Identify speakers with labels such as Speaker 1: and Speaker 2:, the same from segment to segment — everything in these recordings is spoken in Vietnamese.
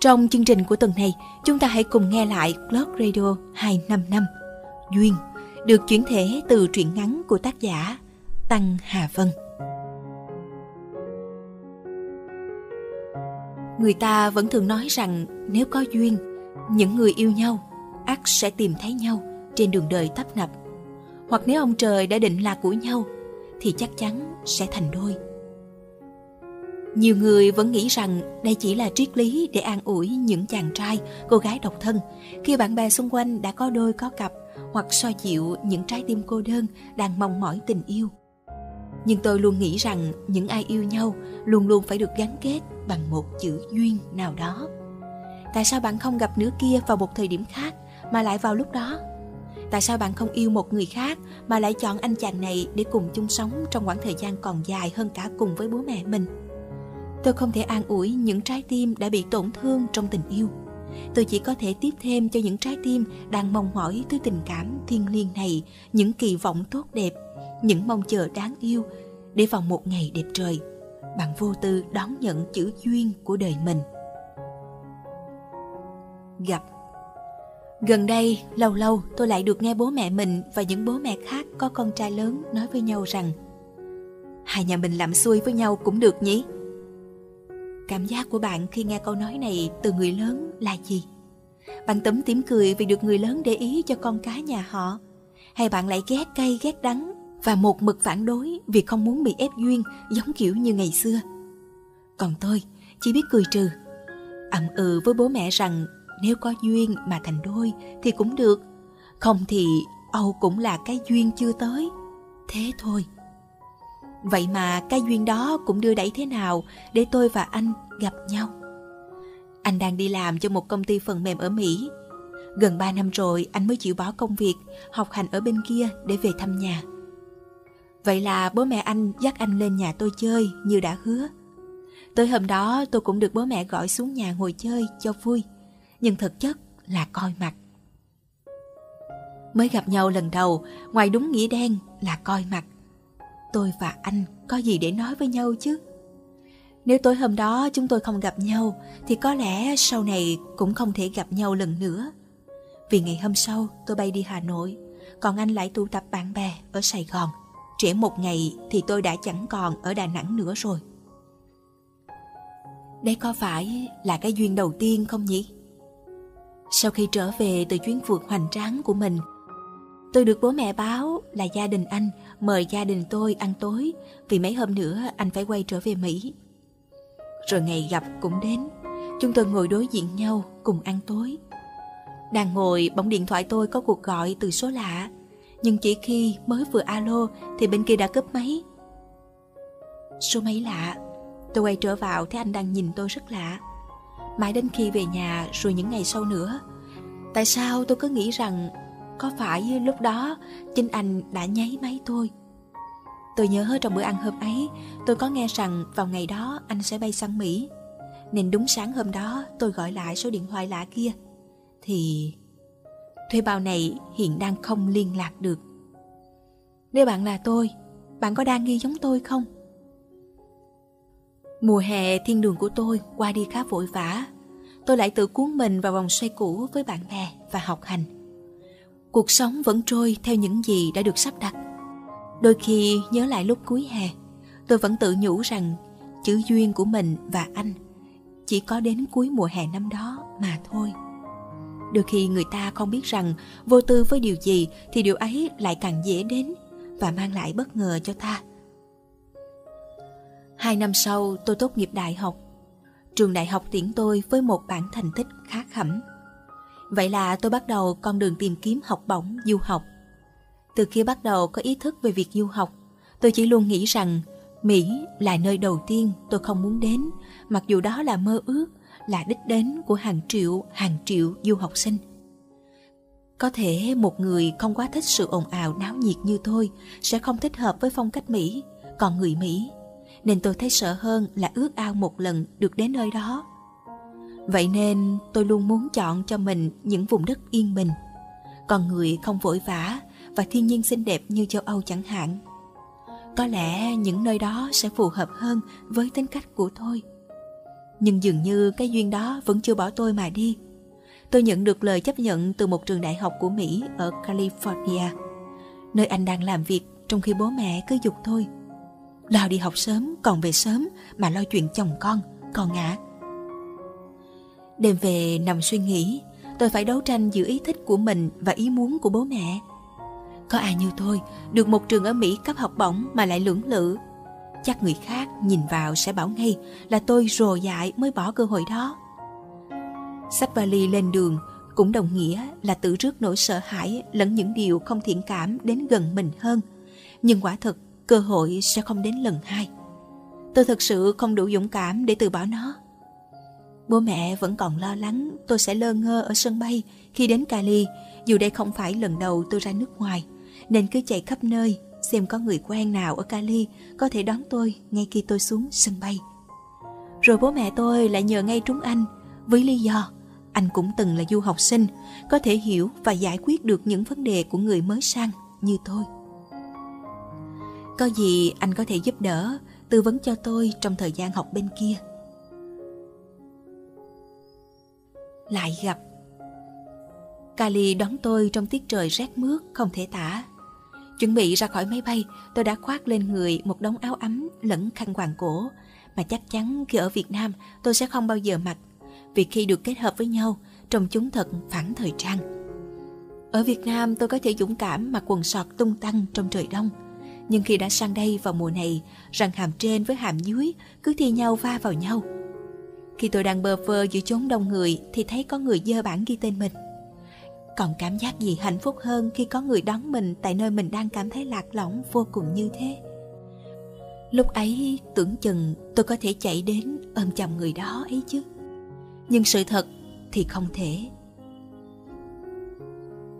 Speaker 1: Trong chương trình của tuần này, chúng ta hãy cùng nghe lại Clock Radio 255 Duyên được chuyển thể từ truyện ngắn của tác giả Tăng Hà Vân. Người ta vẫn thường nói rằng nếu có duyên, những người yêu nhau ắt sẽ tìm thấy nhau trên đường đời tấp nập. Hoặc nếu ông trời đã định là của nhau thì chắc chắn sẽ thành đôi. Nhiều người vẫn nghĩ rằng đây chỉ là triết lý để an ủi những chàng trai, cô gái độc thân khi bạn bè xung quanh đã có đôi có cặp hoặc so dịu những trái tim cô đơn đang mong mỏi tình yêu. Nhưng tôi luôn nghĩ rằng những ai yêu nhau luôn luôn phải được gắn kết bằng một chữ duyên nào đó. Tại sao bạn không gặp nửa kia vào một thời điểm khác mà lại vào lúc đó? Tại sao bạn không yêu một người khác mà lại chọn anh chàng này để cùng chung sống trong khoảng thời gian còn dài hơn cả cùng với bố mẹ mình? Tôi không thể an ủi những trái tim đã bị tổn thương trong tình yêu. Tôi chỉ có thể tiếp thêm cho những trái tim đang mong mỏi thứ tình cảm thiêng liêng này những kỳ vọng tốt đẹp, những mong chờ đáng yêu để vào một ngày đẹp trời, bạn vô tư đón nhận chữ duyên của đời mình. Gặp Gần đây, lâu lâu tôi lại được nghe bố mẹ mình và những bố mẹ khác có con trai lớn nói với nhau rằng Hai nhà mình làm xuôi với nhau cũng được nhỉ? Cảm giác của bạn khi nghe câu nói này từ người lớn là gì? Bạn tấm tím cười vì được người lớn để ý cho con cái nhà họ? Hay bạn lại ghét cay ghét đắng và một mực phản đối vì không muốn bị ép duyên giống kiểu như ngày xưa? Còn tôi chỉ biết cười trừ, ậm ừ với bố mẹ rằng nếu có duyên mà thành đôi thì cũng được, không thì Âu cũng là cái duyên chưa tới. Thế thôi. Vậy mà cái duyên đó cũng đưa đẩy thế nào để tôi và anh gặp nhau. Anh đang đi làm cho một công ty phần mềm ở Mỹ. Gần 3 năm rồi anh mới chịu bỏ công việc, học hành ở bên kia để về thăm nhà. Vậy là bố mẹ anh dắt anh lên nhà tôi chơi như đã hứa. Tới hôm đó tôi cũng được bố mẹ gọi xuống nhà ngồi chơi cho vui, nhưng thực chất là coi mặt. Mới gặp nhau lần đầu, ngoài đúng nghĩa đen là coi mặt tôi và anh có gì để nói với nhau chứ? Nếu tối hôm đó chúng tôi không gặp nhau, thì có lẽ sau này cũng không thể gặp nhau lần nữa. Vì ngày hôm sau, tôi bay đi hà nội, còn anh lại tụ tập bạn bè ở sài gòn. Trễ một ngày thì tôi đã chẳng còn ở đà nẵng nữa rồi. Đây có phải là cái duyên đầu tiên không nhỉ? Sau khi trở về từ chuyến vượt hoành tráng của mình tôi được bố mẹ báo là gia đình anh mời gia đình tôi ăn tối vì mấy hôm nữa anh phải quay trở về Mỹ. Rồi ngày gặp cũng đến, chúng tôi ngồi đối diện nhau cùng ăn tối. Đang ngồi bỗng điện thoại tôi có cuộc gọi từ số lạ, nhưng chỉ khi mới vừa alo thì bên kia đã cướp máy. Số máy lạ, tôi quay trở vào thấy anh đang nhìn tôi rất lạ. Mãi đến khi về nhà rồi những ngày sau nữa, tại sao tôi cứ nghĩ rằng có phải lúc đó chính anh đã nháy máy tôi? Tôi nhớ trong bữa ăn hôm ấy, tôi có nghe rằng vào ngày đó anh sẽ bay sang Mỹ. Nên đúng sáng hôm đó tôi gọi lại số điện thoại lạ kia. Thì thuê bao này hiện đang không liên lạc được. Nếu bạn là tôi, bạn có đang nghi giống tôi không? Mùa hè thiên đường của tôi qua đi khá vội vã. Tôi lại tự cuốn mình vào vòng xoay cũ với bạn bè và học hành cuộc sống vẫn trôi theo những gì đã được sắp đặt. Đôi khi nhớ lại lúc cuối hè, tôi vẫn tự nhủ rằng chữ duyên của mình và anh chỉ có đến cuối mùa hè năm đó mà thôi. Đôi khi người ta không biết rằng vô tư với điều gì thì điều ấy lại càng dễ đến và mang lại bất ngờ cho ta. Hai năm sau, tôi tốt nghiệp đại học. Trường đại học tuyển tôi với một bản thành tích khá khẩm. Vậy là tôi bắt đầu con đường tìm kiếm học bổng du học. Từ khi bắt đầu có ý thức về việc du học, tôi chỉ luôn nghĩ rằng Mỹ là nơi đầu tiên tôi không muốn đến, mặc dù đó là mơ ước, là đích đến của hàng triệu, hàng triệu du học sinh. Có thể một người không quá thích sự ồn ào náo nhiệt như tôi sẽ không thích hợp với phong cách Mỹ, còn người Mỹ. Nên tôi thấy sợ hơn là ước ao một lần được đến nơi đó Vậy nên tôi luôn muốn chọn cho mình những vùng đất yên bình, con người không vội vã và thiên nhiên xinh đẹp như châu Âu chẳng hạn. Có lẽ những nơi đó sẽ phù hợp hơn với tính cách của tôi. Nhưng dường như cái duyên đó vẫn chưa bỏ tôi mà đi. Tôi nhận được lời chấp nhận từ một trường đại học của Mỹ ở California, nơi anh đang làm việc trong khi bố mẹ cứ dục tôi. Lo đi học sớm, còn về sớm mà lo chuyện chồng con, còn ngã. Đêm về nằm suy nghĩ, tôi phải đấu tranh giữa ý thích của mình và ý muốn của bố mẹ. Có ai như tôi được một trường ở Mỹ cấp học bổng mà lại lưỡng lự. Chắc người khác nhìn vào sẽ bảo ngay là tôi rồ dại mới bỏ cơ hội đó. Sách vali lên đường cũng đồng nghĩa là tự rước nỗi sợ hãi lẫn những điều không thiện cảm đến gần mình hơn. Nhưng quả thật cơ hội sẽ không đến lần hai. Tôi thực sự không đủ dũng cảm để từ bỏ nó. Bố mẹ vẫn còn lo lắng tôi sẽ lơ ngơ ở sân bay khi đến Cali, dù đây không phải lần đầu tôi ra nước ngoài, nên cứ chạy khắp nơi xem có người quen nào ở Cali có thể đón tôi ngay khi tôi xuống sân bay. Rồi bố mẹ tôi lại nhờ ngay trúng anh với lý do anh cũng từng là du học sinh, có thể hiểu và giải quyết được những vấn đề của người mới sang như tôi. Có gì anh có thể giúp đỡ, tư vấn cho tôi trong thời gian học bên kia. Lại gặp Kali đón tôi trong tiết trời rét mướt không thể tả. Chuẩn bị ra khỏi máy bay, tôi đã khoác lên người một đống áo ấm lẫn khăn quàng cổ mà chắc chắn khi ở Việt Nam tôi sẽ không bao giờ mặc vì khi được kết hợp với nhau, trông chúng thật phản thời trang. Ở Việt Nam tôi có thể dũng cảm mặc quần sọt tung tăng trong trời đông. Nhưng khi đã sang đây vào mùa này, rằng hàm trên với hàm dưới cứ thi nhau va vào nhau. Khi tôi đang bơ vơ giữa chốn đông người thì thấy có người dơ bản ghi tên mình. Còn cảm giác gì hạnh phúc hơn khi có người đón mình tại nơi mình đang cảm thấy lạc lõng vô cùng như thế. Lúc ấy, tưởng chừng tôi có thể chạy đến ôm chầm người đó ấy chứ. Nhưng sự thật thì không thể.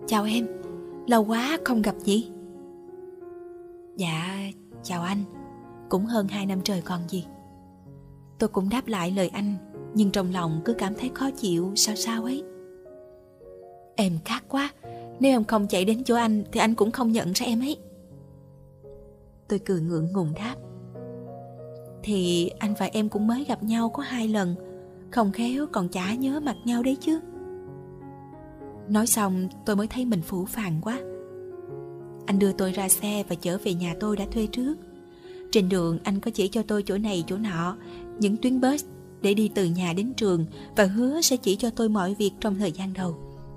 Speaker 1: Chào em, lâu quá không gặp nhỉ? Dạ chào anh. Cũng hơn hai năm trời còn gì. Tôi cũng đáp lại lời anh nhưng trong lòng cứ cảm thấy khó chịu, sao sao ấy. Em khác quá, nếu em không chạy đến chỗ anh thì anh cũng không nhận ra em ấy. Tôi cười ngượng ngùng đáp. Thì anh và em cũng mới gặp nhau có hai lần, không khéo còn chả nhớ mặt nhau đấy chứ. Nói xong, tôi mới thấy mình phủ phàng quá. Anh đưa tôi ra xe và chở về nhà tôi đã thuê trước. Trên đường, anh có chỉ cho tôi chỗ này, chỗ nọ, Những tuyến bus để đi từ nhà đến trường Và hứa sẽ chỉ cho tôi mọi việc trong thời gian đầu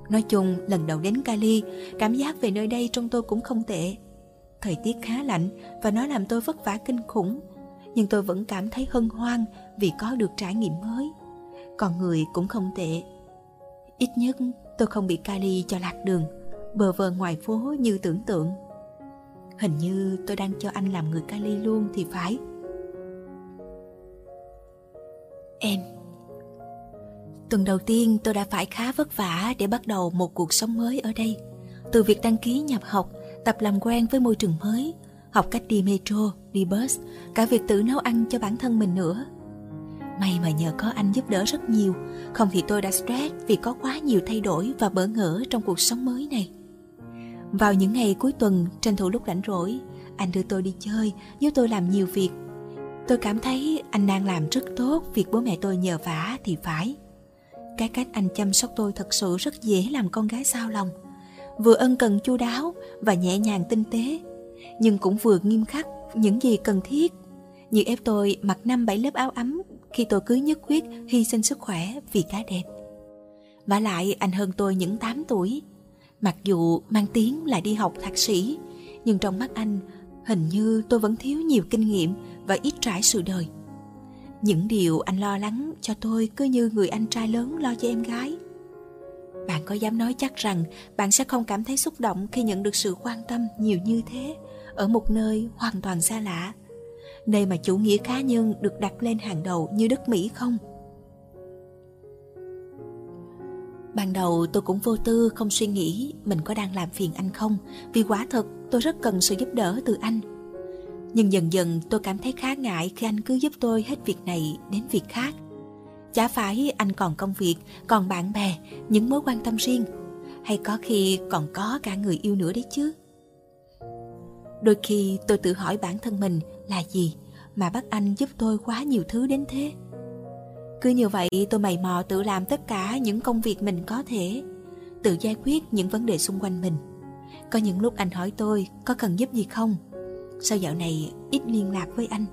Speaker 1: Nói chung lần đầu đến Cali Cảm giác về nơi đây trong tôi cũng không tệ Thời tiết khá lạnh Và nó làm tôi vất vả kinh khủng Nhưng tôi vẫn cảm thấy hân hoan Vì có được trải nghiệm mới Còn người cũng không tệ. Ít nhất tôi không bị Cali cho lạc đường, bờ vờ ngoài phố như tưởng tượng. Hình như tôi đang cho anh làm người Cali luôn thì phải. Em Tuần đầu tiên tôi đã phải khá vất vả để bắt đầu một cuộc sống mới ở đây. Từ việc đăng ký nhập học, tập làm quen với môi trường mới, học cách đi metro, đi bus, cả việc tự nấu ăn cho bản thân mình nữa – May mà nhờ có anh giúp đỡ rất nhiều, không thì tôi đã stress vì có quá nhiều thay đổi và bỡ ngỡ trong cuộc sống mới này. Vào những ngày cuối tuần, tranh thủ lúc rảnh rỗi, anh đưa tôi đi chơi, giúp tôi làm nhiều việc. Tôi cảm thấy anh đang làm rất tốt việc bố mẹ tôi nhờ vả thì phải. Cái cách anh chăm sóc tôi thật sự rất dễ làm con gái sao lòng. Vừa ân cần chu đáo và nhẹ nhàng tinh tế, nhưng cũng vừa nghiêm khắc những gì cần thiết như ép tôi mặc năm bảy lớp áo ấm khi tôi cứ nhất quyết hy sinh sức khỏe vì cá đẹp. Và lại anh hơn tôi những 8 tuổi. Mặc dù mang tiếng là đi học thạc sĩ, nhưng trong mắt anh hình như tôi vẫn thiếu nhiều kinh nghiệm và ít trải sự đời. Những điều anh lo lắng cho tôi cứ như người anh trai lớn lo cho em gái. Bạn có dám nói chắc rằng bạn sẽ không cảm thấy xúc động khi nhận được sự quan tâm nhiều như thế, ở một nơi hoàn toàn xa lạ, nơi mà chủ nghĩa cá nhân được đặt lên hàng đầu như đất Mỹ không? Ban đầu tôi cũng vô tư không suy nghĩ mình có đang làm phiền anh không, vì quả thật tôi rất cần sự giúp đỡ từ anh. Nhưng dần dần tôi cảm thấy khá ngại khi anh cứ giúp tôi hết việc này đến việc khác. Chả phải anh còn công việc, còn bạn bè, những mối quan tâm riêng hay có khi còn có cả người yêu nữa đấy chứ. Đôi khi tôi tự hỏi bản thân mình là gì mà bắt anh giúp tôi quá nhiều thứ đến thế? Cứ như vậy tôi mày mò tự làm tất cả những công việc mình có thể, tự giải quyết những vấn đề xung quanh mình. Có những lúc anh hỏi tôi có cần giúp gì không? Sao dạo này ít liên lạc với anh?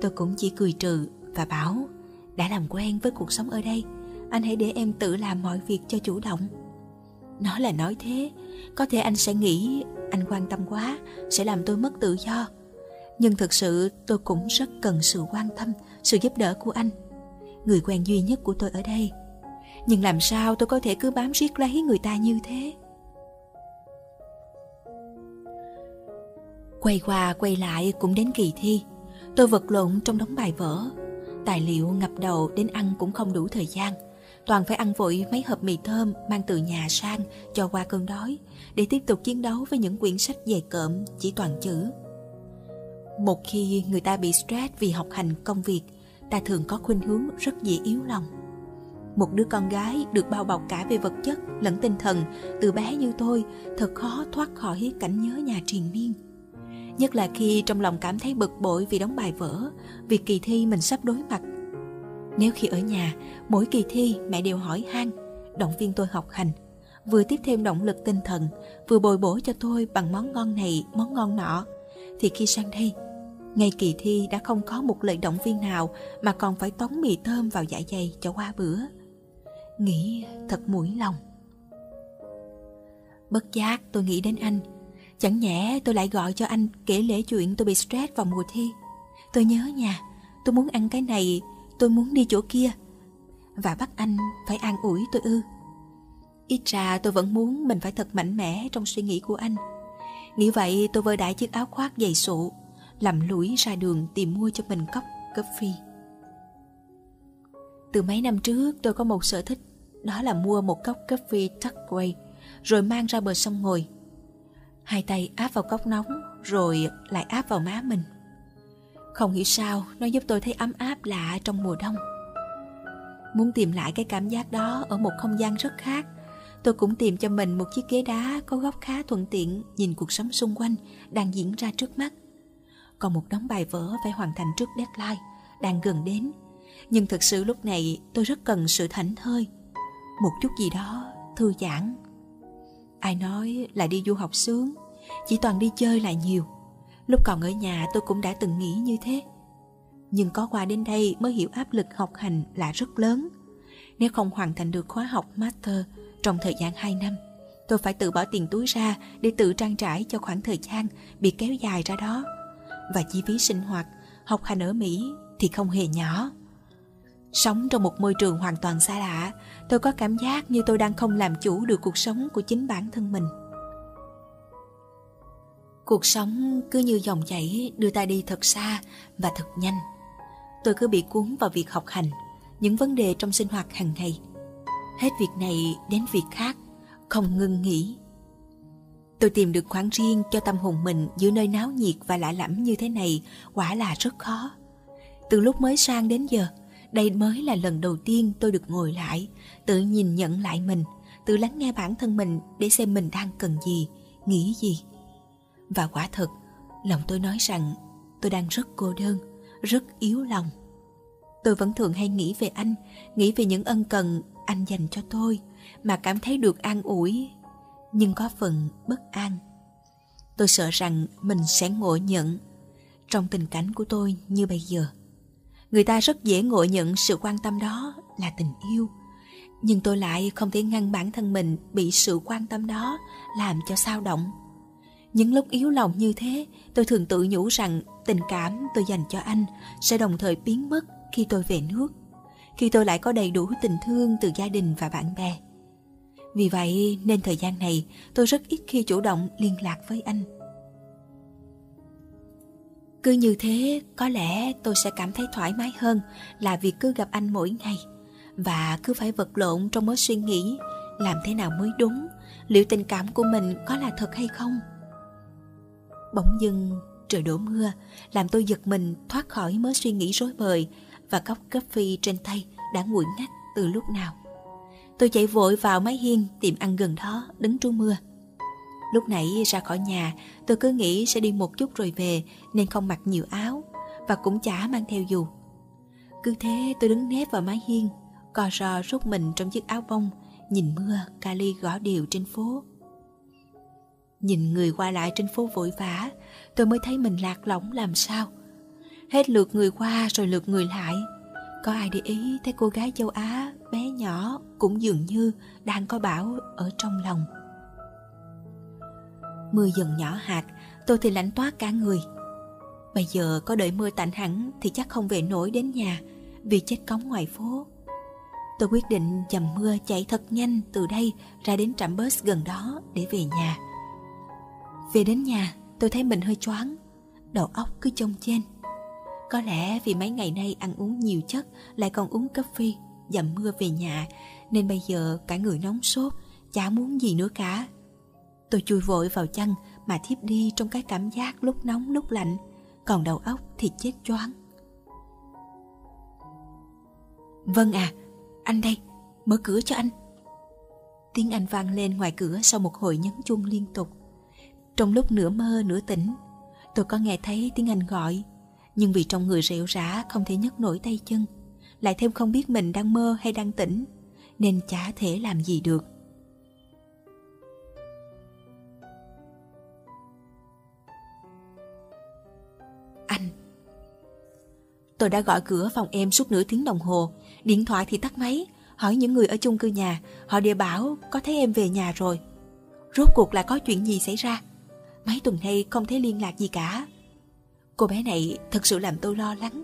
Speaker 1: Tôi cũng chỉ cười trừ và bảo đã làm quen với cuộc sống ở đây, anh hãy để em tự làm mọi việc cho chủ động. Nó là nói thế, có thể anh sẽ nghĩ anh quan tâm quá sẽ làm tôi mất tự do. Nhưng thực sự tôi cũng rất cần sự quan tâm, sự giúp đỡ của anh. Người quen duy nhất của tôi ở đây. Nhưng làm sao tôi có thể cứ bám riết lấy người ta như thế? Quay qua quay lại cũng đến kỳ thi. Tôi vật lộn trong đống bài vở. Tài liệu ngập đầu đến ăn cũng không đủ thời gian. Toàn phải ăn vội mấy hộp mì thơm mang từ nhà sang cho qua cơn đói để tiếp tục chiến đấu với những quyển sách dày cộm chỉ toàn chữ. Một khi người ta bị stress vì học hành công việc, ta thường có khuynh hướng rất dễ yếu lòng. Một đứa con gái được bao bọc cả về vật chất lẫn tinh thần từ bé như tôi thật khó thoát khỏi cảnh nhớ nhà triền miên. Nhất là khi trong lòng cảm thấy bực bội vì đóng bài vở, việc kỳ thi mình sắp đối mặt nếu khi ở nhà, mỗi kỳ thi mẹ đều hỏi han, động viên tôi học hành, vừa tiếp thêm động lực tinh thần, vừa bồi bổ cho tôi bằng món ngon này, món ngon nọ, thì khi sang đây, ngay kỳ thi đã không có một lời động viên nào mà còn phải tống mì thơm vào dạ dày cho qua bữa. Nghĩ thật mũi lòng. Bất giác tôi nghĩ đến anh, chẳng nhẽ tôi lại gọi cho anh kể lễ chuyện tôi bị stress vào mùa thi. Tôi nhớ nhà, tôi muốn ăn cái này tôi muốn đi chỗ kia. Và bắt anh phải an ủi tôi ư. Ít ra tôi vẫn muốn mình phải thật mạnh mẽ trong suy nghĩ của anh. Nghĩ vậy tôi vơ đại chiếc áo khoác dày sụ lầm lũi ra đường tìm mua cho mình cốc coffee từ mấy năm trước tôi có một sở thích đó là mua một cốc coffee Tuck Grey rồi mang ra bờ sông ngồi hai tay áp vào cốc nóng rồi lại áp vào má mình không hiểu sao nó giúp tôi thấy ấm áp lạ trong mùa đông. Muốn tìm lại cái cảm giác đó ở một không gian rất khác, tôi cũng tìm cho mình một chiếc ghế đá có góc khá thuận tiện nhìn cuộc sống xung quanh đang diễn ra trước mắt. Còn một đống bài vở phải hoàn thành trước deadline đang gần đến. Nhưng thực sự lúc này tôi rất cần sự thảnh thơi, một chút gì đó thư giãn. Ai nói là đi du học sướng, chỉ toàn đi chơi là nhiều Lúc còn ở nhà tôi cũng đã từng nghĩ như thế. Nhưng có qua đến đây mới hiểu áp lực học hành là rất lớn. Nếu không hoàn thành được khóa học Master trong thời gian 2 năm, tôi phải tự bỏ tiền túi ra để tự trang trải cho khoảng thời gian bị kéo dài ra đó. Và chi phí sinh hoạt, học hành ở Mỹ thì không hề nhỏ. Sống trong một môi trường hoàn toàn xa lạ, tôi có cảm giác như tôi đang không làm chủ được cuộc sống của chính bản thân mình. Cuộc sống cứ như dòng chảy đưa ta đi thật xa và thật nhanh. Tôi cứ bị cuốn vào việc học hành, những vấn đề trong sinh hoạt hàng ngày. Hết việc này đến việc khác, không ngừng nghỉ. Tôi tìm được khoảng riêng cho tâm hồn mình giữa nơi náo nhiệt và lạ lẫm như thế này quả là rất khó. Từ lúc mới sang đến giờ, đây mới là lần đầu tiên tôi được ngồi lại, tự nhìn nhận lại mình, tự lắng nghe bản thân mình để xem mình đang cần gì, nghĩ gì. Và quả thật, lòng tôi nói rằng tôi đang rất cô đơn, rất yếu lòng. Tôi vẫn thường hay nghĩ về anh, nghĩ về những ân cần anh dành cho tôi mà cảm thấy được an ủi, nhưng có phần bất an. Tôi sợ rằng mình sẽ ngộ nhận trong tình cảnh của tôi như bây giờ. Người ta rất dễ ngộ nhận sự quan tâm đó là tình yêu, nhưng tôi lại không thể ngăn bản thân mình bị sự quan tâm đó làm cho sao động. Những lúc yếu lòng như thế, tôi thường tự nhủ rằng tình cảm tôi dành cho anh sẽ đồng thời biến mất khi tôi về nước, khi tôi lại có đầy đủ tình thương từ gia đình và bạn bè. Vì vậy nên thời gian này tôi rất ít khi chủ động liên lạc với anh. Cứ như thế, có lẽ tôi sẽ cảm thấy thoải mái hơn là việc cứ gặp anh mỗi ngày và cứ phải vật lộn trong mối suy nghĩ làm thế nào mới đúng, liệu tình cảm của mình có là thật hay không? Bỗng dưng trời đổ mưa làm tôi giật mình thoát khỏi mớ suy nghĩ rối bời và cốc cà phê trên tay đã nguội ngắt từ lúc nào. Tôi chạy vội vào mái hiên tìm ăn gần đó đứng trú mưa. Lúc nãy ra khỏi nhà tôi cứ nghĩ sẽ đi một chút rồi về nên không mặc nhiều áo và cũng chả mang theo dù. Cứ thế tôi đứng nép vào mái hiên, cò rò rút mình trong chiếc áo bông, nhìn mưa, Kali gõ đều trên phố. Nhìn người qua lại trên phố vội vã, tôi mới thấy mình lạc lõng làm sao. Hết lượt người qua rồi lượt người lại. Có ai để ý thấy cô gái châu Á bé nhỏ cũng dường như đang có bão ở trong lòng. Mưa dần nhỏ hạt, tôi thì lạnh toát cả người. Bây giờ có đợi mưa tạnh hẳn thì chắc không về nổi đến nhà vì chết cống ngoài phố. Tôi quyết định dầm mưa chạy thật nhanh từ đây ra đến trạm bus gần đó để về nhà. Về đến nhà, tôi thấy mình hơi choáng, đầu óc cứ trông trên. Có lẽ vì mấy ngày nay ăn uống nhiều chất lại còn uống cà phê, dầm mưa về nhà nên bây giờ cả người nóng sốt, chả muốn gì nữa cả. Tôi chui vội vào chăn mà thiếp đi trong cái cảm giác lúc nóng lúc lạnh, còn đầu óc thì chết choáng. Vâng à, anh đây, mở cửa cho anh. Tiếng anh vang lên ngoài cửa sau một hồi nhấn chuông liên tục. Trong lúc nửa mơ nửa tỉnh, tôi có nghe thấy tiếng anh gọi, nhưng vì trong người rệu rã không thể nhấc nổi tay chân, lại thêm không biết mình đang mơ hay đang tỉnh, nên chả thể làm gì được. Tôi đã gọi cửa phòng em suốt nửa tiếng đồng hồ. Điện thoại thì tắt máy. Hỏi những người ở chung cư nhà. Họ đều bảo có thấy em về nhà rồi. Rốt cuộc là có chuyện gì xảy ra? Mấy tuần nay không thấy liên lạc gì cả. Cô bé này thật sự làm tôi lo lắng.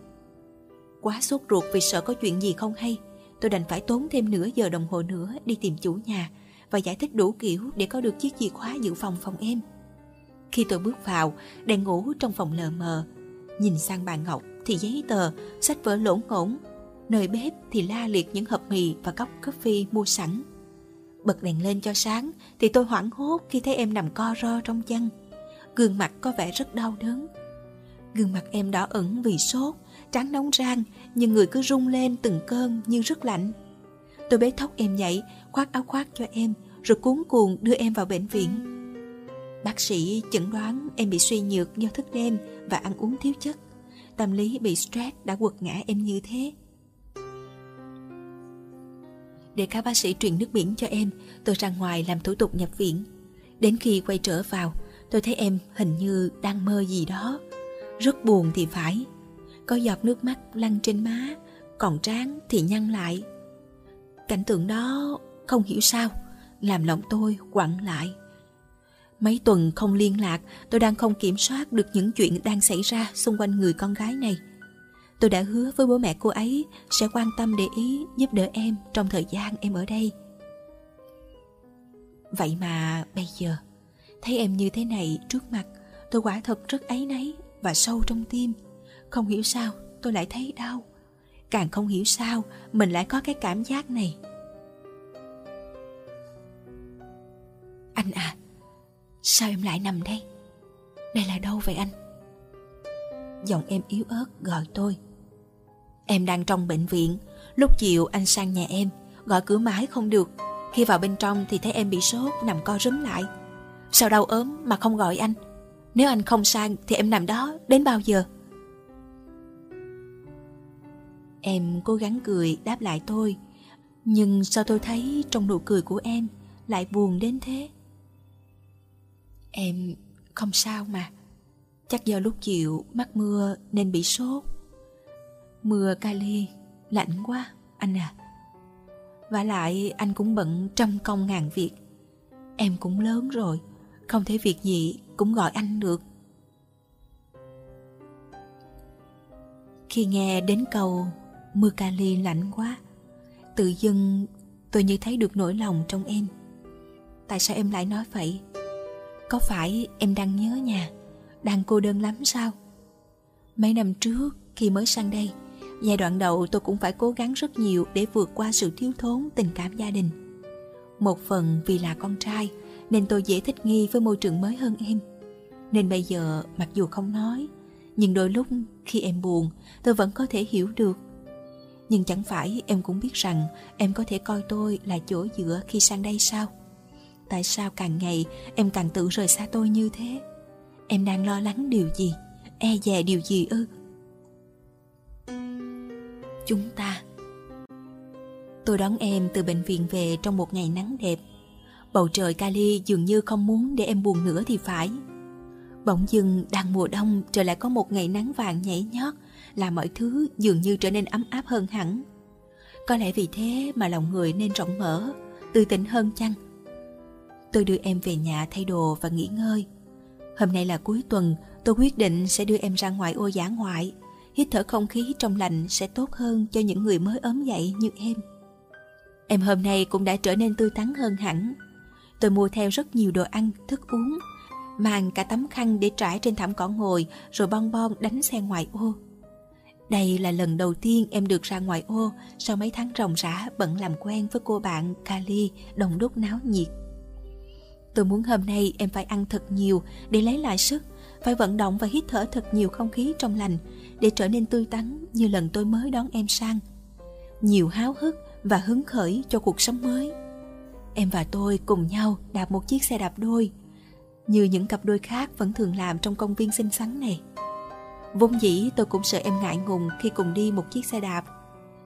Speaker 1: Quá sốt ruột vì sợ có chuyện gì không hay. Tôi đành phải tốn thêm nửa giờ đồng hồ nữa Đi tìm chủ nhà Và giải thích đủ kiểu để có được chiếc chìa khóa dự phòng phòng em. Khi tôi bước vào Đèn ngủ trong phòng lờ mờ, Nhìn sang bà Ngọc thì giấy tờ, sách vở lỗ ngỗng. Nơi bếp thì la liệt những hộp mì và cốc coffee mua sẵn. Bật đèn lên cho sáng thì tôi hoảng hốt khi thấy em nằm co ro trong chăn. Gương mặt có vẻ rất đau đớn. Gương mặt em đỏ ửng vì sốt, trắng nóng rang nhưng người cứ rung lên từng cơn như rất lạnh. Tôi bế thóc em dậy, khoác áo khoác cho em rồi cuốn cuồng đưa em vào bệnh viện. Bác sĩ chẩn đoán em bị suy nhược do thức đêm và ăn uống thiếu chất. Tâm lý bị stress đã quật ngã em như thế. Để các bác sĩ truyền nước biển cho em, tôi ra ngoài làm thủ tục nhập viện. Đến khi quay trở vào, tôi thấy em hình như đang mơ gì đó. Rất buồn thì phải. Có giọt nước mắt lăn trên má, còn trán thì nhăn lại. Cảnh tượng đó không hiểu sao, làm lòng tôi quặn lại. Mấy tuần không liên lạc, tôi đang không kiểm soát được những chuyện đang xảy ra xung quanh người con gái này. Tôi đã hứa với bố mẹ cô ấy sẽ quan tâm để ý giúp đỡ em trong thời gian em ở đây. Vậy mà bây giờ, thấy em như thế này trước mặt, tôi quả thật rất áy náy và sâu trong tim. Không hiểu sao tôi lại thấy đau. Càng không hiểu sao mình lại có cái cảm giác này. Anh à, Sao em lại nằm đây? Đây là đâu vậy anh? Giọng em yếu ớt gọi tôi. Em đang trong bệnh viện. Lúc chiều anh sang nhà em, Gọi cửa mãi không được. Khi vào bên trong thì thấy em bị sốt, Nằm co rúm lại. Sao đau ốm mà không gọi anh? Nếu anh không sang thì em nằm đó Đến bao giờ? Em cố gắng cười đáp lại tôi, Nhưng sao tôi thấy trong nụ cười của em Lại buồn đến thế? Em không sao mà. Chắc do lúc chiều mắc mưa nên bị sốt. Mưa Cali lạnh quá, anh à. Và lại anh cũng bận trăm công ngàn việc. Em cũng lớn rồi, Không thể việc gì cũng gọi anh được. Khi nghe đến câu, Mưa Cali lạnh quá Tự dưng tôi như thấy được nỗi lòng trong em. Tại sao em lại nói vậy? Có phải em đang nhớ nhà, Đang cô đơn lắm sao? Mấy năm trước khi mới sang đây, Giai đoạn đầu tôi cũng phải cố gắng rất nhiều Để vượt qua sự thiếu thốn tình cảm gia đình. Một phần vì là con trai, Nên tôi dễ thích nghi với môi trường mới hơn em. Nên bây giờ, mặc dù không nói, Nhưng đôi lúc khi em buồn, Tôi vẫn có thể hiểu được. Nhưng chẳng phải em cũng biết rằng Em có thể coi tôi là chỗ dựa khi sang đây sao? Tại sao càng ngày em càng tự rời xa tôi như thế? Em đang lo lắng điều gì? E dè điều gì ư? Chúng ta. Tôi đón em từ bệnh viện về trong một ngày nắng đẹp. Bầu trời Cali dường như không muốn để em buồn nữa thì phải. Bỗng dưng đang mùa đông, trời lại có một ngày nắng vàng nhảy nhót, làm mọi thứ dường như trở nên ấm áp hơn hẳn. Có lẽ vì thế mà lòng người nên rộng mở tươi tỉnh hơn chăng? Tôi đưa em về nhà thay đồ và nghỉ ngơi. Hôm nay là cuối tuần, tôi quyết định sẽ đưa em ra ngoài ô giả ngoại. Hít thở không khí trong lành sẽ tốt hơn cho những người mới ốm dậy như em. Em hôm nay cũng đã trở nên tươi tắn hơn hẳn. Tôi mua theo rất nhiều đồ ăn, thức uống, mang cả tấm khăn để trải trên thảm cỏ ngồi, rồi bon bon đánh xe ngoài ô. Đây là lần đầu tiên em được ra ngoài ô, sau mấy tháng ròng rã bận làm quen với cô bạn Kali, đồng đúc náo nhiệt. Tôi muốn hôm nay em phải ăn thật nhiều để lấy lại sức, phải vận động và hít thở thật nhiều không khí trong lành để trở nên tươi tắn như lần tôi mới đón em sang. Nhiều háo hức và hứng khởi cho cuộc sống mới. Em và tôi cùng nhau đạp một chiếc xe đạp đôi, như những cặp đôi khác vẫn thường làm trong công viên xinh xắn này. Vốn dĩ tôi cũng sợ em ngại ngùng khi cùng đi một chiếc xe đạp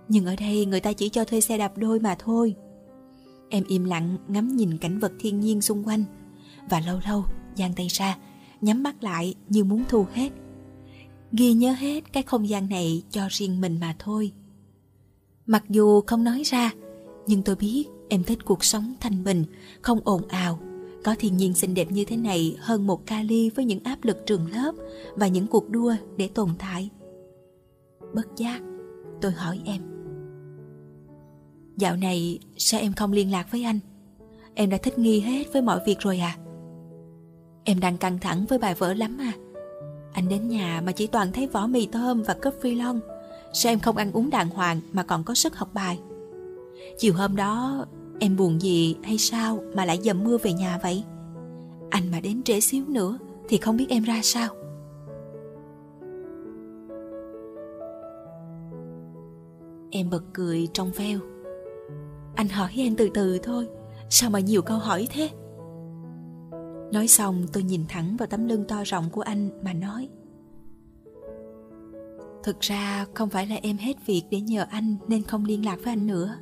Speaker 1: Nhưng ở đây người ta chỉ cho thuê xe đạp đôi mà thôi Em im lặng ngắm nhìn cảnh vật thiên nhiên xung quanh Và lâu lâu giang tay ra Nhắm mắt lại như muốn thu hết Ghi nhớ hết cái không gian này cho riêng mình mà thôi Mặc dù không nói ra Nhưng tôi biết em thích cuộc sống thanh bình Không ồn ào có thiên nhiên xinh đẹp như thế này hơn một kali với những áp lực trường lớp và những cuộc đua để tồn tại. Bất giác, tôi hỏi em. Dạo này sao em không liên lạc với anh? Em đã thích nghi hết với mọi việc rồi à? Em đang căng thẳng với bài vở lắm à? Anh đến nhà mà chỉ toàn thấy vỏ mì tôm và cốc phi lon. Sao em không ăn uống đàng hoàng mà còn có sức học bài? Chiều hôm đó, Em buồn gì hay sao mà lại dầm mưa về nhà vậy? Anh mà đến trễ xíu nữa thì không biết em ra sao. Em bật cười trong veo. Anh hỏi em từ từ thôi, sao mà nhiều câu hỏi thế? Nói xong tôi nhìn thẳng vào tấm lưng to rộng của anh mà nói. Thực ra không phải là em hết việc để nhờ anh nên không liên lạc với anh nữa.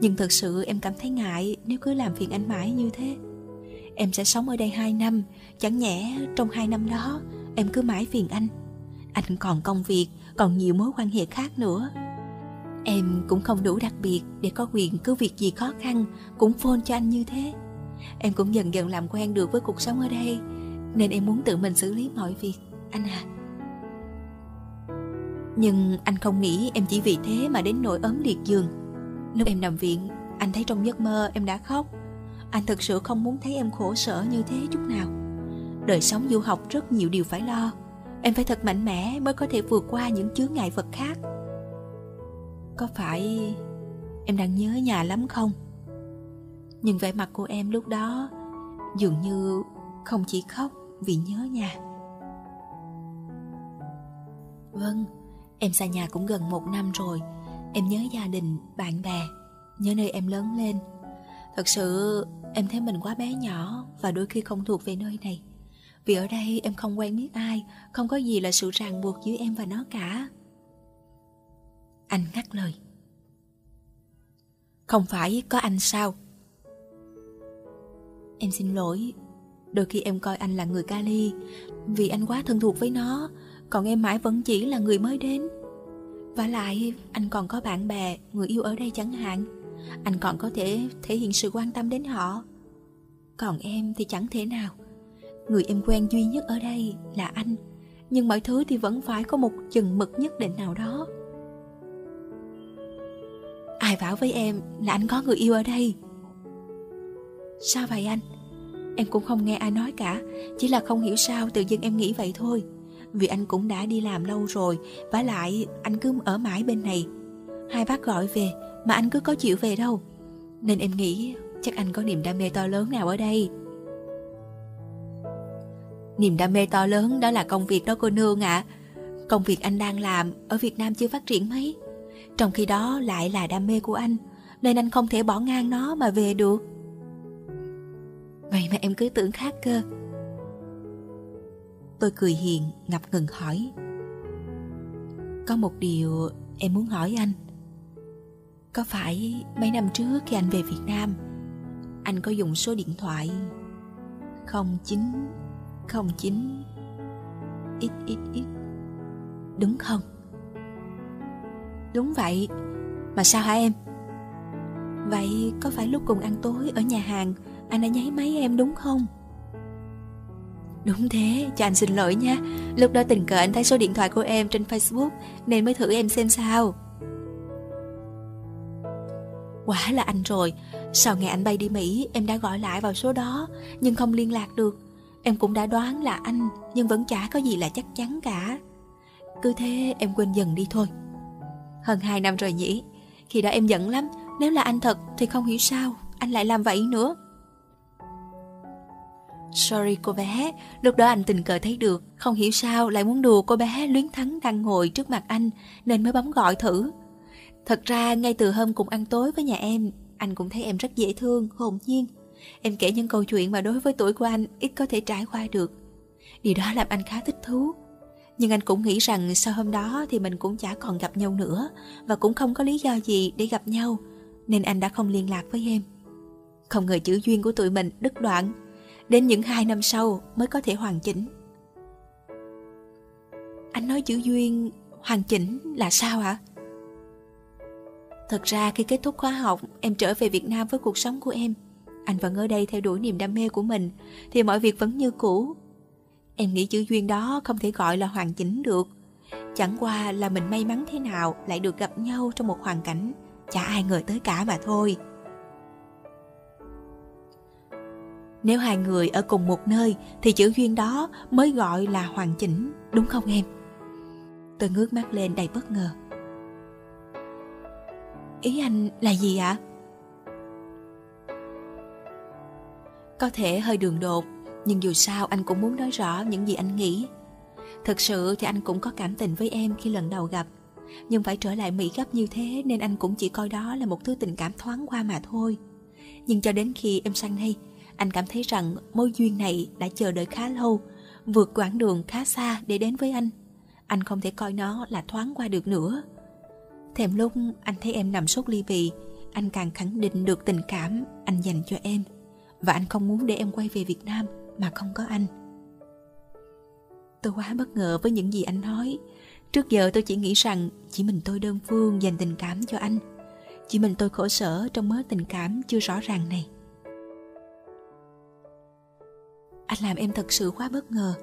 Speaker 1: Nhưng thật sự em cảm thấy ngại nếu cứ làm phiền anh mãi như thế. Em sẽ sống ở đây 2 năm Chẳng nhẽ trong 2 năm đó Em cứ mãi phiền anh. Anh còn công việc Còn nhiều mối quan hệ khác nữa. Em cũng không đủ đặc biệt Để có quyền cứ việc gì khó khăn, Cũng phone cho anh như thế. Em cũng dần dần làm quen được với cuộc sống ở đây, Nên em muốn tự mình xử lý mọi việc, Anh à. Nhưng anh không nghĩ em chỉ vì thế mà đến nỗi ốm liệt giường. Lúc em nằm viện, Anh thấy trong giấc mơ em đã khóc. Anh thực sự không muốn thấy em khổ sở như thế chút nào. Đời sống du học rất nhiều điều phải lo. Em phải thật mạnh mẽ mới có thể vượt qua những chướng ngại vật khác. Có phải em đang nhớ nhà lắm không? Nhưng vẻ mặt của em lúc đó Dường như không chỉ khóc vì nhớ nhà. Vâng, em xa nhà cũng gần một năm rồi. Em nhớ gia đình, bạn bè Nhớ nơi em lớn lên. Thật sự em thấy mình quá bé nhỏ Và đôi khi không thuộc về nơi này. Vì ở đây em không quen biết ai Không có gì là sự ràng buộc giữa em và nó cả. Anh ngắt lời. Không phải có anh sao? Em xin lỗi. Đôi khi em coi anh là người Cali Vì anh quá thân thuộc với nó Còn em mãi vẫn chỉ là người mới đến. Và lại anh còn có bạn bè, người yêu ở đây chẳng hạn. Anh còn có thể thể hiện sự quan tâm đến họ. Còn em thì chẳng thể nào. Người em quen duy nhất ở đây là anh Nhưng mọi thứ thì vẫn phải có một chừng mực nhất định nào đó. Ai bảo với em là anh có người yêu ở đây? Sao vậy anh? Em cũng không nghe ai nói cả, Chỉ là không hiểu sao tự dưng em nghĩ vậy thôi. Vì anh cũng đã đi làm lâu rồi, và lại anh cứ ở mãi bên này. Hai bác gọi về, mà anh cứ có chịu về đâu. Nên em nghĩ chắc anh có niềm đam mê to lớn nào ở đây. Niềm đam mê to lớn đó là công việc đó cô nương ạ. À. công việc anh đang làm ở việt nam chưa phát triển mấy trong khi đó lại là đam mê của anh nên anh không thể bỏ ngang nó mà về được. Vậy mà em cứ tưởng khác cơ. Tôi cười hiền, ngập ngừng hỏi. Có một điều em muốn hỏi anh. Có phải mấy năm trước khi anh về Việt Nam Anh có dùng số điện thoại 0909 ít ít ít Đúng không? Đúng vậy. Mà sao hả em? Vậy có phải lúc cùng ăn tối ở nhà hàng Anh đã nháy máy em đúng không? Đúng thế, cho anh xin lỗi nha. Lúc đó tình cờ anh thấy số điện thoại của em trên Facebook Nên mới thử em xem sao. Quả là anh rồi. Sau ngày anh bay đi Mỹ Em đã gọi lại vào số đó Nhưng không liên lạc được. Em cũng đã đoán là anh Nhưng vẫn chả có gì là chắc chắn cả. Cứ thế em quên dần đi thôi. Hơn 2 năm rồi nhỉ Khi đó em giận lắm Nếu là anh thật thì không hiểu sao Anh lại làm vậy nữa Sorry cô bé, lúc đó anh tình cờ thấy được, không hiểu sao lại muốn đùa cô bé luyến thắng đang ngồi trước mặt anh nên mới bấm gọi thử. Thật ra ngay từ hôm cùng ăn tối với nhà em, anh cũng thấy em rất dễ thương, hồn nhiên. Em kể những câu chuyện mà đối với tuổi của anh ít có thể trải qua được. Điều đó làm anh khá thích thú. Nhưng anh cũng nghĩ rằng sau hôm đó thì mình cũng chả còn gặp nhau nữa và cũng không có lý do gì để gặp nhau, nên anh đã không liên lạc với em. Không ngờ chữ duyên của tụi mình đứt đoạn, đến những hai năm sau mới có thể hoàn chỉnh. Anh nói chữ duyên hoàn chỉnh là sao ạ? Thật ra khi kết thúc khóa học, em trở về Việt Nam với cuộc sống của em. Anh vẫn ở đây theo đuổi niềm đam mê của mình, thì mọi việc vẫn như cũ. Em nghĩ chữ duyên đó không thể gọi là hoàn chỉnh được. Chẳng qua là mình may mắn thế nào lại được gặp nhau trong một hoàn cảnh chả ai ngờ tới cả mà thôi. Nếu hai người ở cùng một nơi thì chữ duyên đó mới gọi là hoàn chỉnh, đúng không em? Tôi ngước mắt lên đầy bất ngờ. Ý anh là gì ạ? Có thể hơi đường đột, nhưng dù sao anh cũng muốn nói rõ những gì anh nghĩ. Thực sự thì anh cũng có cảm tình với em khi lần đầu gặp. Nhưng phải trở lại Mỹ gấp như thế nên anh cũng chỉ coi đó là một thứ tình cảm thoáng qua mà thôi. Nhưng cho đến khi em sang đây, anh cảm thấy rằng mối duyên này đã chờ đợi khá lâu, vượt quãng đường khá xa để đến với anh. Anh không thể coi nó là thoáng qua được nữa. Thèm lúc anh thấy em nằm sốt ly bì, anh càng khẳng định được tình cảm anh dành cho em. Và anh không muốn để em quay về Việt Nam mà không có anh. Tôi quá bất ngờ với những gì anh nói. Trước giờ tôi chỉ nghĩ rằng chỉ mình tôi đơn phương dành tình cảm cho anh. Chỉ mình tôi khổ sở trong mớ tình cảm chưa rõ ràng này. Anh làm em thật sự quá bất ngờ.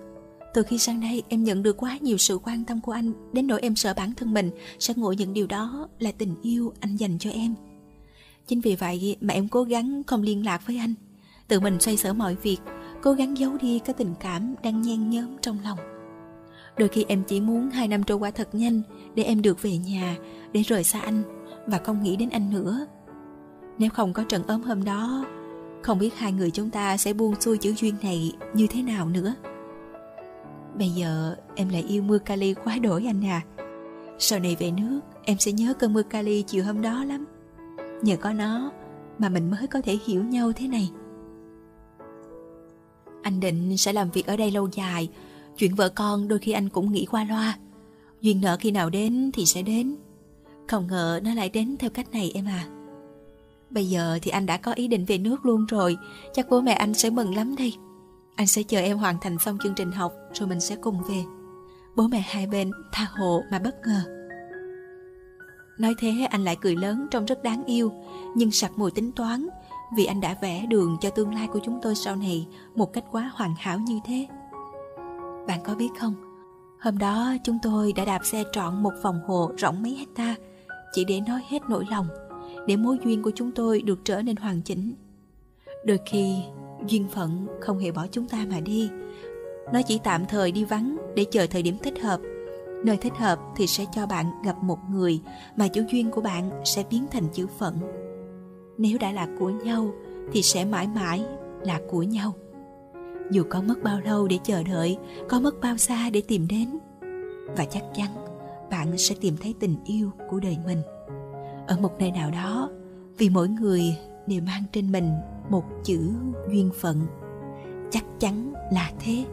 Speaker 1: Từ khi sang đây, em nhận được quá nhiều sự quan tâm của anh Đến nỗi em sợ bản thân mình sẽ ngộ nhận điều đó là tình yêu anh dành cho em Chính vì vậy mà em cố gắng không liên lạc với anh Tự mình xoay sở mọi việc Cố gắng giấu đi cái tình cảm đang nhen nhóm trong lòng. Đôi khi em chỉ muốn hai năm trôi qua thật nhanh Để em được về nhà, Để rời xa anh Và không nghĩ đến anh nữa. Nếu không có trận ốm hôm đó, Không biết hai người chúng ta sẽ buông xuôi chữ duyên này như thế nào nữa. Bây giờ em lại yêu mưa kali quá đổi anh à. Sau này về nước, Em sẽ nhớ cơn mưa kali chiều hôm đó lắm. Nhờ có nó Mà mình mới có thể hiểu nhau thế này. Anh định sẽ làm việc ở đây lâu dài. Chuyện vợ con đôi khi anh cũng nghĩ qua loa. Duyên nợ khi nào đến thì sẽ đến. Không ngờ nó lại đến theo cách này em à. Bây giờ thì anh đã có ý định về nước luôn rồi. Chắc bố mẹ anh sẽ mừng lắm đây. Anh sẽ chờ em hoàn thành xong chương trình học rồi mình sẽ cùng về. Bố mẹ hai bên tha hồ mà bất ngờ. Nói thế anh lại cười lớn trông rất đáng yêu, nhưng sặc mùi tính toán vì anh đã vẽ đường cho tương lai của chúng tôi sau này một cách quá hoàn hảo như thế. Bạn có biết không, hôm đó chúng tôi đã đạp xe trọn một vòng hồ rộng mấy hecta chỉ để nói hết nỗi lòng, để mối duyên của chúng tôi được trở nên hoàn chỉnh. Đôi khi duyên phận không hề bỏ chúng ta mà đi nó chỉ tạm thời đi vắng để chờ thời điểm thích hợp nơi thích hợp thì sẽ cho bạn gặp một người mà chữ duyên của bạn sẽ biến thành chữ phận nếu đã là của nhau, thì sẽ mãi mãi là của nhau. Dù có mất bao lâu để chờ đợi, có mất bao xa để tìm đến, và chắc chắn bạn sẽ tìm thấy tình yêu của đời mình. Ở một nơi nào đó, vì mỗi người đều mang trên mình một chữ duyên phận, chắc chắn là thế.